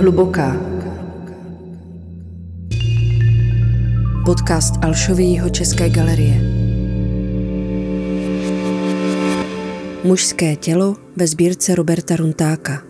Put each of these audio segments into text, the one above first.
Hluboká. Podcast Alšový České galerie. Mužské tělo ve sbírce Roberta Runtáka.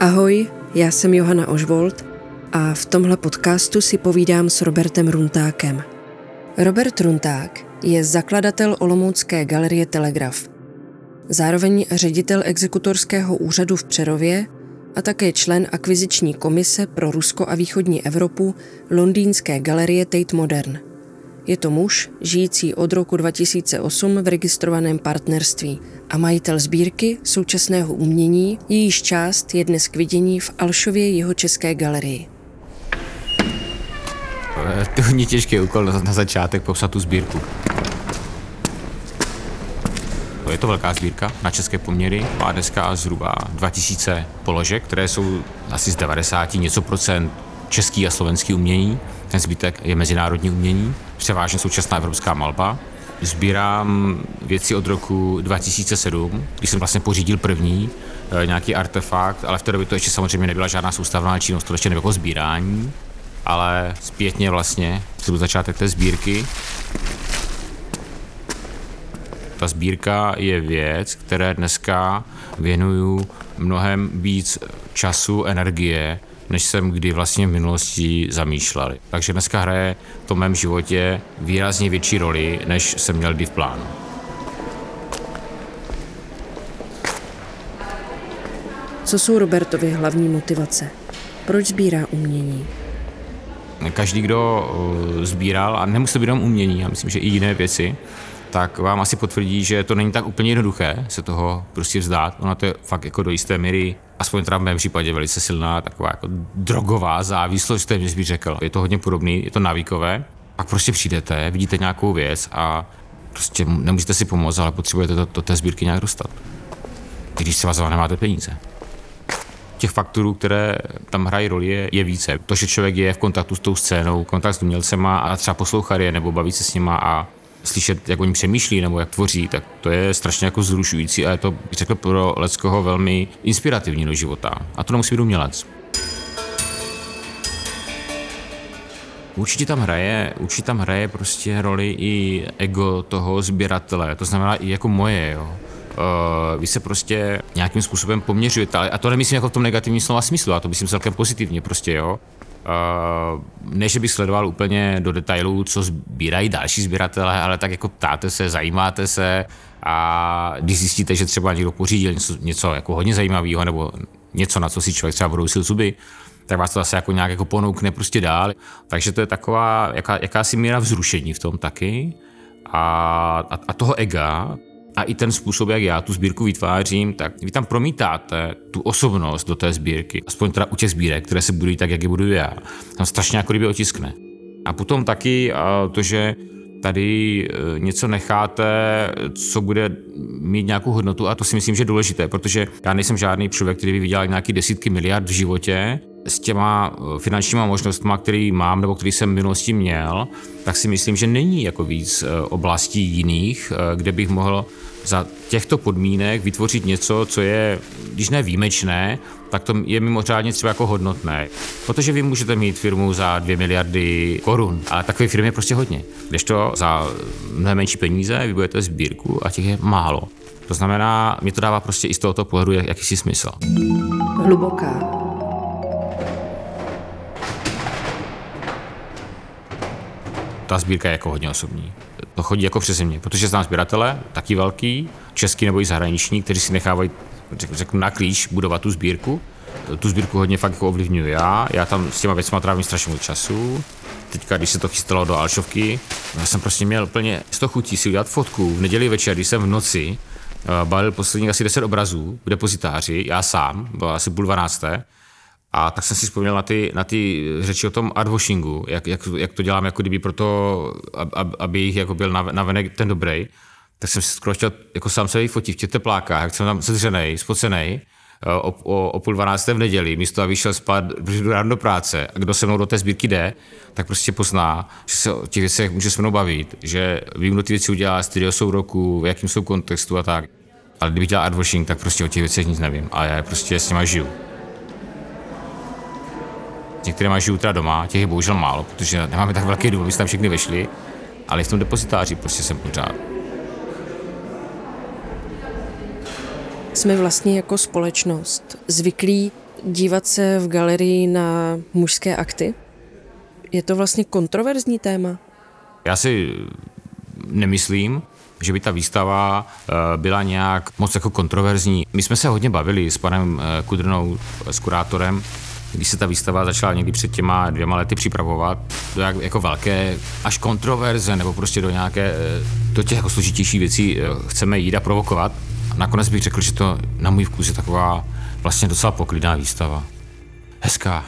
Ahoj, já jsem Johana Ožvold a v tomhle podcastu si povídám s Robertem Runtákem. Robert Runták je zakladatel Olomoucké galerie Telegraf. Zároveň ředitel exekutorského úřadu v Přerově a také člen akviziční komise pro Rusko a východní Evropu londýnské galerie Tate Modern. Je to muž, žijící od roku 2008 v registrovaném partnerství a majitel sbírky současného umění, jejíž část je dnes k vidění v Alšově jeho české galerii. To je těžký úkol na začátek popsat tu sbírku. To velká sbírka na české poměry. Má dneska zhruba 2000 položek, které jsou asi z 90 něco procent český a slovenský umění. Ten zbytek je mezinárodní umění, převážně současná evropská malba. Sbírám věci od roku 2007, kdy jsem vlastně pořídil první eh, nějaký artefakt, ale v té době to ještě samozřejmě nebyla žádná soustavná činnost, to ještě nebylo sbírání, ale zpětně vlastně, to byl začátek té sbírky, ta sbírka je věc, které dneska věnuju mnohem víc času, energie, než jsem kdy vlastně v minulosti zamýšlel. Takže dneska hraje v tom mém životě výrazně větší roli, než jsem měl kdy v plánu. Co jsou Robertovy hlavní motivace? Proč sbírá umění? Každý, kdo eh, sbíral, a nemusí být jenom umění, já myslím, že i jiné věci, tak vám asi potvrdí, že to není tak úplně jednoduché se toho prostě vzdát. Ona to je fakt jako do jisté míry, aspoň teda v mém případě velice silná, taková jako drogová závislost, téměř bych řekl. Je to hodně podobný, je to návykové. Pak prostě přijdete, vidíte nějakou věc a prostě nemůžete si pomoct, ale potřebujete to do té sbírky nějak dostat. Když třeba za nemáte peníze těch faktorů, které tam hrají roli, je, je více. To, že člověk je v kontaktu s tou scénou, kontakt s umělcema a třeba poslouchat je nebo bavit se s nima a slyšet, jak oni přemýšlí nebo jak tvoří, tak to je strašně jako zrušující a je to, řekl, pro Leckoho velmi inspirativní do života. A to nemusí být umělec. Určitě tam hraje, určitě tam hraje prostě roli i ego toho sběratele, to znamená i jako moje, jo. Uh, vy se prostě nějakým způsobem poměřujete, a to nemyslím jako v tom negativním slova smyslu, a to myslím celkem pozitivně prostě, jo. Uh, ne, že bych sledoval úplně do detailů, co sbírají další sběratelé, ale tak jako ptáte se, zajímáte se a když zjistíte, že třeba někdo pořídil něco, něco jako hodně zajímavého nebo něco, na co si člověk třeba brousil zuby, tak vás to zase jako nějak jako ponoukne prostě dál. Takže to je taková jaká, jakási míra vzrušení v tom taky a, a, a toho ega, a i ten způsob, jak já tu sbírku vytvářím, tak vy tam promítáte tu osobnost do té sbírky, aspoň teda u těch sbírek, které se budují tak, jak je buduji já. Tam strašně jako kdyby otiskne. A potom taky to, že tady e, něco necháte, co bude mít nějakou hodnotu a to si myslím, že je důležité, protože já nejsem žádný člověk, který by vydělal nějaký desítky miliard v životě, s těma e, finančníma možnostmi, který mám nebo který jsem v minulosti měl, tak si myslím, že není jako víc e, oblastí jiných, kde bych mohl za těchto podmínek vytvořit něco, co je, když ne výjimečné, tak to je mimořádně třeba jako hodnotné. Protože vy můžete mít firmu za 2 miliardy korun, ale takové firmy je prostě hodně. Když to za mnohem menší peníze vy budete sbírku a těch je málo. To znamená, mi to dává prostě i z tohoto pohledu jakýsi smysl. Hluboká. Ta sbírka je jako hodně osobní to chodí jako přes mě, protože znám sběratele, taky velký, český nebo i zahraniční, kteří si nechávají, řeknu, na klíč budovat tu sbírku. Tu sbírku hodně fakt jako ovlivňuji já, já tam s těma věcmi trávím strašně moc času. Teďka, když se to chystalo do Alšovky, já jsem prostě měl plně z toho chutí si udělat fotku v neděli večer, když jsem v noci eh, balil posledních asi 10 obrazů v depozitáři, já sám, bylo asi půl dvanácté, a tak jsem si vzpomněl na ty, na ty řeči o tom artwashingu, jak, jak, jak to dělám jako kdyby proto, aby jich jako byl navenek ten dobrý. Tak jsem si skoro chtěl jako sám se fotit v těch teplákách, jak jsem tam sedřenej, spocenej, eh, o, o, o půl dvanácté v neděli, místo aby šel spát, protože jdu ráno do práce a kdo se mnou do té sbírky jde, tak prostě pozná, že se o těch věcech může se mnou bavit, že vím, kdo ty věci udělá, z jsou roku, v jakém jsou kontextu a tak. Ale kdybych dělal artwashing, tak prostě o těch věcech nic nevím a já prostě s nimi žiju. Některé žiju teda doma, těch je bohužel málo, protože nemáme tak velký dům, aby tam všechny vešli, ale v tom depozitáři prostě jsem pořád. Jsme vlastně jako společnost zvyklí dívat se v galerii na mužské akty? Je to vlastně kontroverzní téma? Já si nemyslím, že by ta výstava eh, byla nějak moc jako kontroverzní. My jsme se hodně bavili s panem eh, Kudrnou, s kurátorem, když se ta výstava začala někdy před těma dvěma lety připravovat, do jak, jako velké až kontroverze, nebo prostě do nějaké, eh, do těch jako složitější věcí chceme jít a provokovat. A nakonec bych řekl, že to na můj vkus je taková vlastně docela poklidná výstava. Hezká.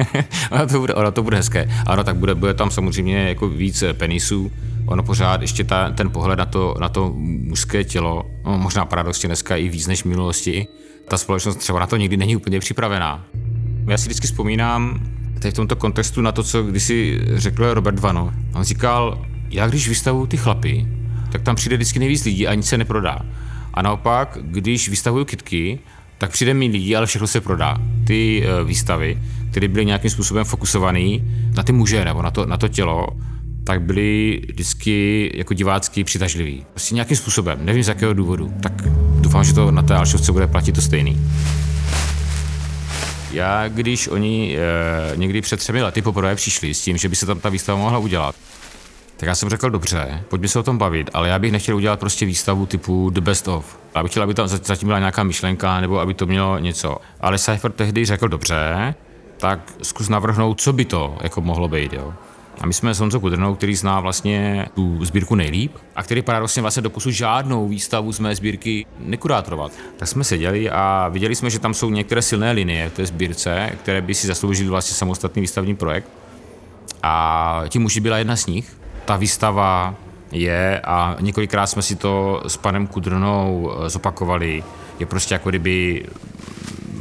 ono, to bude, ono to bude hezké. Ano, tak bude, bude tam samozřejmě jako víc penisů, ono pořád ještě ta, ten pohled na to, na to mužské tělo, no, možná paradoxně dneska i víc než v minulosti, ta společnost třeba na to nikdy není úplně připravená. Já si vždycky vzpomínám tady v tomto kontextu na to, co kdysi řekl Robert Vano. On říkal, já když vystavuju ty chlapy, tak tam přijde vždycky nejvíc lidí a nic se neprodá. A naopak, když vystavuju kitky, tak přijde mi lidí, ale všechno se prodá. Ty uh, výstavy, které byly nějakým způsobem fokusované na ty muže nebo na to, na to tělo, tak byly vždycky jako divácky přitažlivý. Prostě nějakým způsobem, nevím z jakého důvodu. Tak doufám, že to na té Alšovce bude platit to stejný. Já, když oni e, někdy před třemi lety poprvé přišli s tím, že by se tam ta výstava mohla udělat, tak já jsem řekl, dobře, pojďme se o tom bavit, ale já bych nechtěl udělat prostě výstavu typu The Best of. Já bych chtěl, aby tam zatím byla nějaká myšlenka, nebo aby to mělo něco. Ale Cypher tehdy řekl, dobře, tak zkus navrhnout, co by to jako mohlo být, jo. A my jsme s Honzou Kudrnou, který zná vlastně tu sbírku nejlíp a který paradoxně vlastně doposud žádnou výstavu z mé sbírky nekurátorovat. Tak jsme seděli a viděli jsme, že tam jsou některé silné linie v té sbírce, které by si zasloužily vlastně samostatný výstavní projekt. A tím už byla jedna z nich. Ta výstava je a několikrát jsme si to s panem Kudrnou eh, zopakovali. Je prostě jako kdyby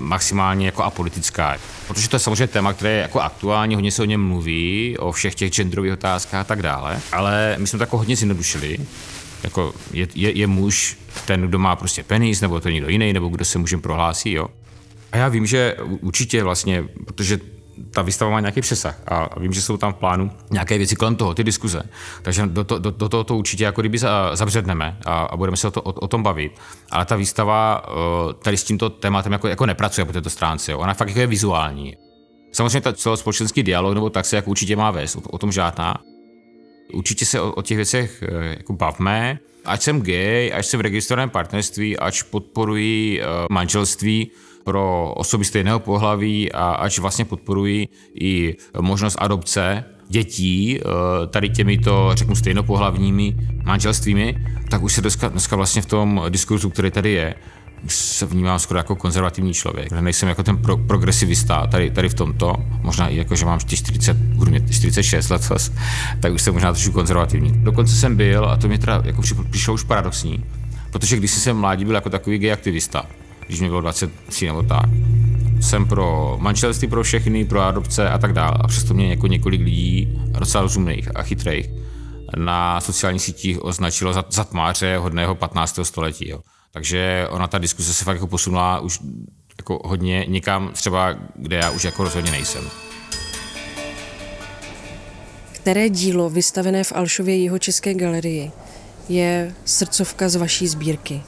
maximálně jako apolitická. Protože to je samozřejmě téma, které je jako aktuální, hodně se o něm mluví, o všech těch genderových otázkách a tak dále, ale my jsme to jako hodně zjednodušili. Jako je, je, je muž ten, kdo má prostě penis, nebo to někdo jiný, nebo kdo se mužem prohlásí, jo. A já vím, že určitě vlastně, protože ta výstava má nějaký přesah a vím, že jsou tam v plánu nějaké věci kolem toho, ty diskuze. Takže do, to, do, do toho to určitě jako kdyby zabředneme a, a budeme se o, to, o, o tom bavit. Ale ta výstava eh, tady s tímto tématem jako, jako nepracuje po této stránce. Ona fakt jako je vizuální. Samozřejmě ta celospolečenský dialog nebo tak se jako určitě má vést, o, o tom žádná. Určitě se o, o těch věcech eh, jako bavme. Ať jsem gay, ať jsem v registrovaném partnerství, ať podporuji uh, manželství, pro osoby stejného pohlaví a až vlastně podporují i možnost adopce dětí eh, tady těmito, řeknu, stejnopohlavními manželstvími, tak už se dneska, dneska vlastně v tom diskurzu, který tady je, se vnímám skoro jako konzervativní člověk. Nejsem jako ten pro, progresivista tady, tady v tomto, možná i jako, že mám 40, budu mít 46 let, tak už jsem možná trošku konzervativní. Dokonce jsem byl, a to mi teda jako přišlo už paradoxní, protože když jsem mládí byl jako takový gay aktivista, když mi bylo 23 nebo tak. Jsem pro manželství pro všechny, pro adopce a tak dále. A přesto mě jako několik lidí, docela rozumných a chytrých, na sociálních sítích označilo za, za tmáře hodného 15. století. Jo. Takže ona ta diskuse se fakt jako posunula už jako hodně někam třeba, kde já už jako rozhodně nejsem. Které dílo vystavené v Alšově jeho české galerii je srdcovka z vaší sbírky?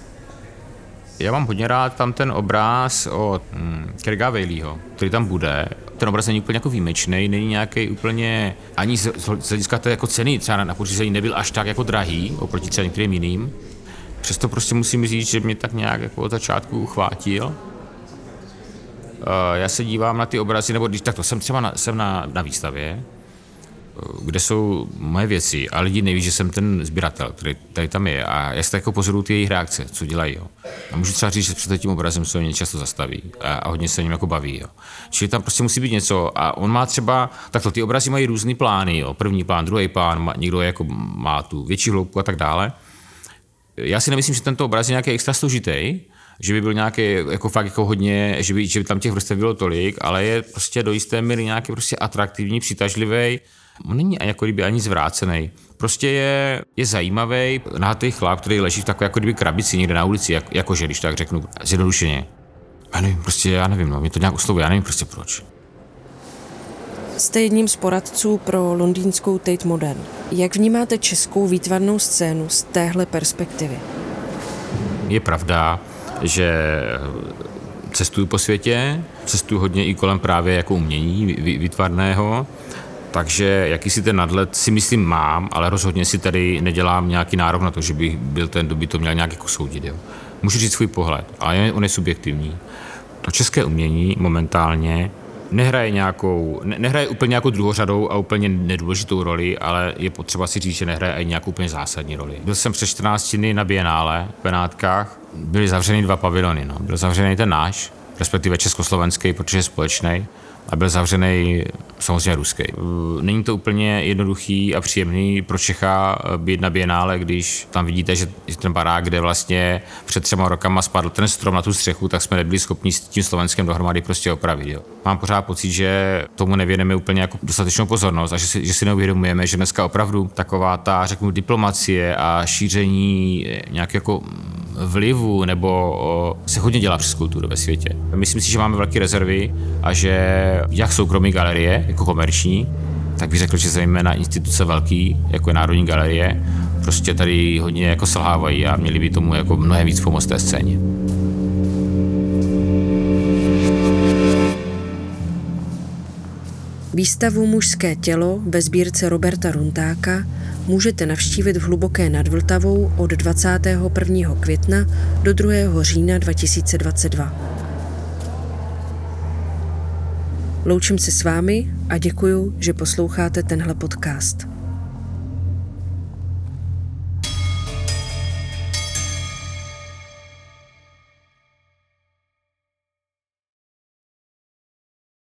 Já mám hodně rád tam ten obraz od hmm, Kerga Vejlího, který tam bude. Ten obraz není úplně jako výjimečný, není nějaký úplně, ani z, z hlediska té jako ceny třeba na, na pořízení nebyl až tak jako drahý oproti třeba některým jiným. Přesto prostě musím říct, že mě tak nějak jako od začátku uchvátil. Uh, já se dívám na ty obrazy, nebo když tak to jsem třeba na, jsem na, na výstavě, kde jsou moje věci a lidi neví, že jsem ten sběratel, který tady tam je a já si jako pozoruju ty jejich reakce, co dělají. Jo. A můžu třeba říct, že před tím obrazem se mě často zastaví a, a hodně se o něm jako baví. Jo. Čili tam prostě musí být něco a on má třeba, takto ty obrazy mají různý plány, jo. první plán, druhý plán, má, někdo jako má tu větší hloubku a tak dále. Já si nemyslím, že tento obraz je nějaký extra složitý, že by byl nějaký jako fakt jako hodně, že by, že by tam těch vrstev bylo tolik, ale je prostě do jisté míry nějaký prostě atraktivní, přitažlivý, On není jako kdyby ani zvrácený. Prostě je, je zajímavý nahátý chlap, který leží v takové jako kdyby krabici někde na ulici, jak, jakože, když tak řeknu, zjednodušeně. Já nevím, prostě já nevím, no, mě to nějak oslovuje, já nevím prostě proč. Jste jedním z poradců pro londýnskou Tate Modern. Jak vnímáte českou výtvarnou scénu z téhle perspektivy? Je pravda, že cestuju po světě, cestuju hodně i kolem právě jako umění výtvarného, takže jakýsi ten nadhled si myslím mám, ale rozhodně si tady nedělám nějaký nárok na to, že bych byl ten, kdo by to měl nějak jako soudit. Jo. Můžu říct svůj pohled, ale on je subjektivní. To české umění momentálně nehraje nějakou, ne, nehraje úplně nějakou druhořadou a úplně nedůležitou roli, ale je potřeba si říct, že nehraje ani nějakou úplně zásadní roli. Byl jsem přes 14 dny na Bienále v Benátkách, byly zavřeny dva pavilony. No. Byl zavřený ten náš, respektive československý, protože je společný a byl zavřený samozřejmě ruský. Není to úplně jednoduchý a příjemný pro Čecha být na Bienále, když tam vidíte, že ten barák, kde vlastně před třema rokama spadl ten strom na tu střechu, tak jsme nebyli schopni s tím Slovenskem dohromady prostě opravit. Jo. Mám pořád pocit, že tomu nevěneme úplně jako dostatečnou pozornost a že si, že si neuvědomujeme, že dneska opravdu taková ta, řeknu, diplomacie a šíření nějakého jako vlivu nebo se hodně dělá přes kulturu ve světě. Myslím si, že máme velké rezervy a že jak soukromí galerie, jako komerční, tak bych řekl, že zejména instituce velký, jako je Národní galerie, prostě tady hodně jako selhávají a měli by tomu jako mnohem víc pomoct té scéně. Výstavu Mužské tělo ve sbírce Roberta Runtáka můžete navštívit v Hluboké nad Vltavou od 21. května do 2. října 2022. Loučím se s vámi a děkuju, že posloucháte tenhle podcast.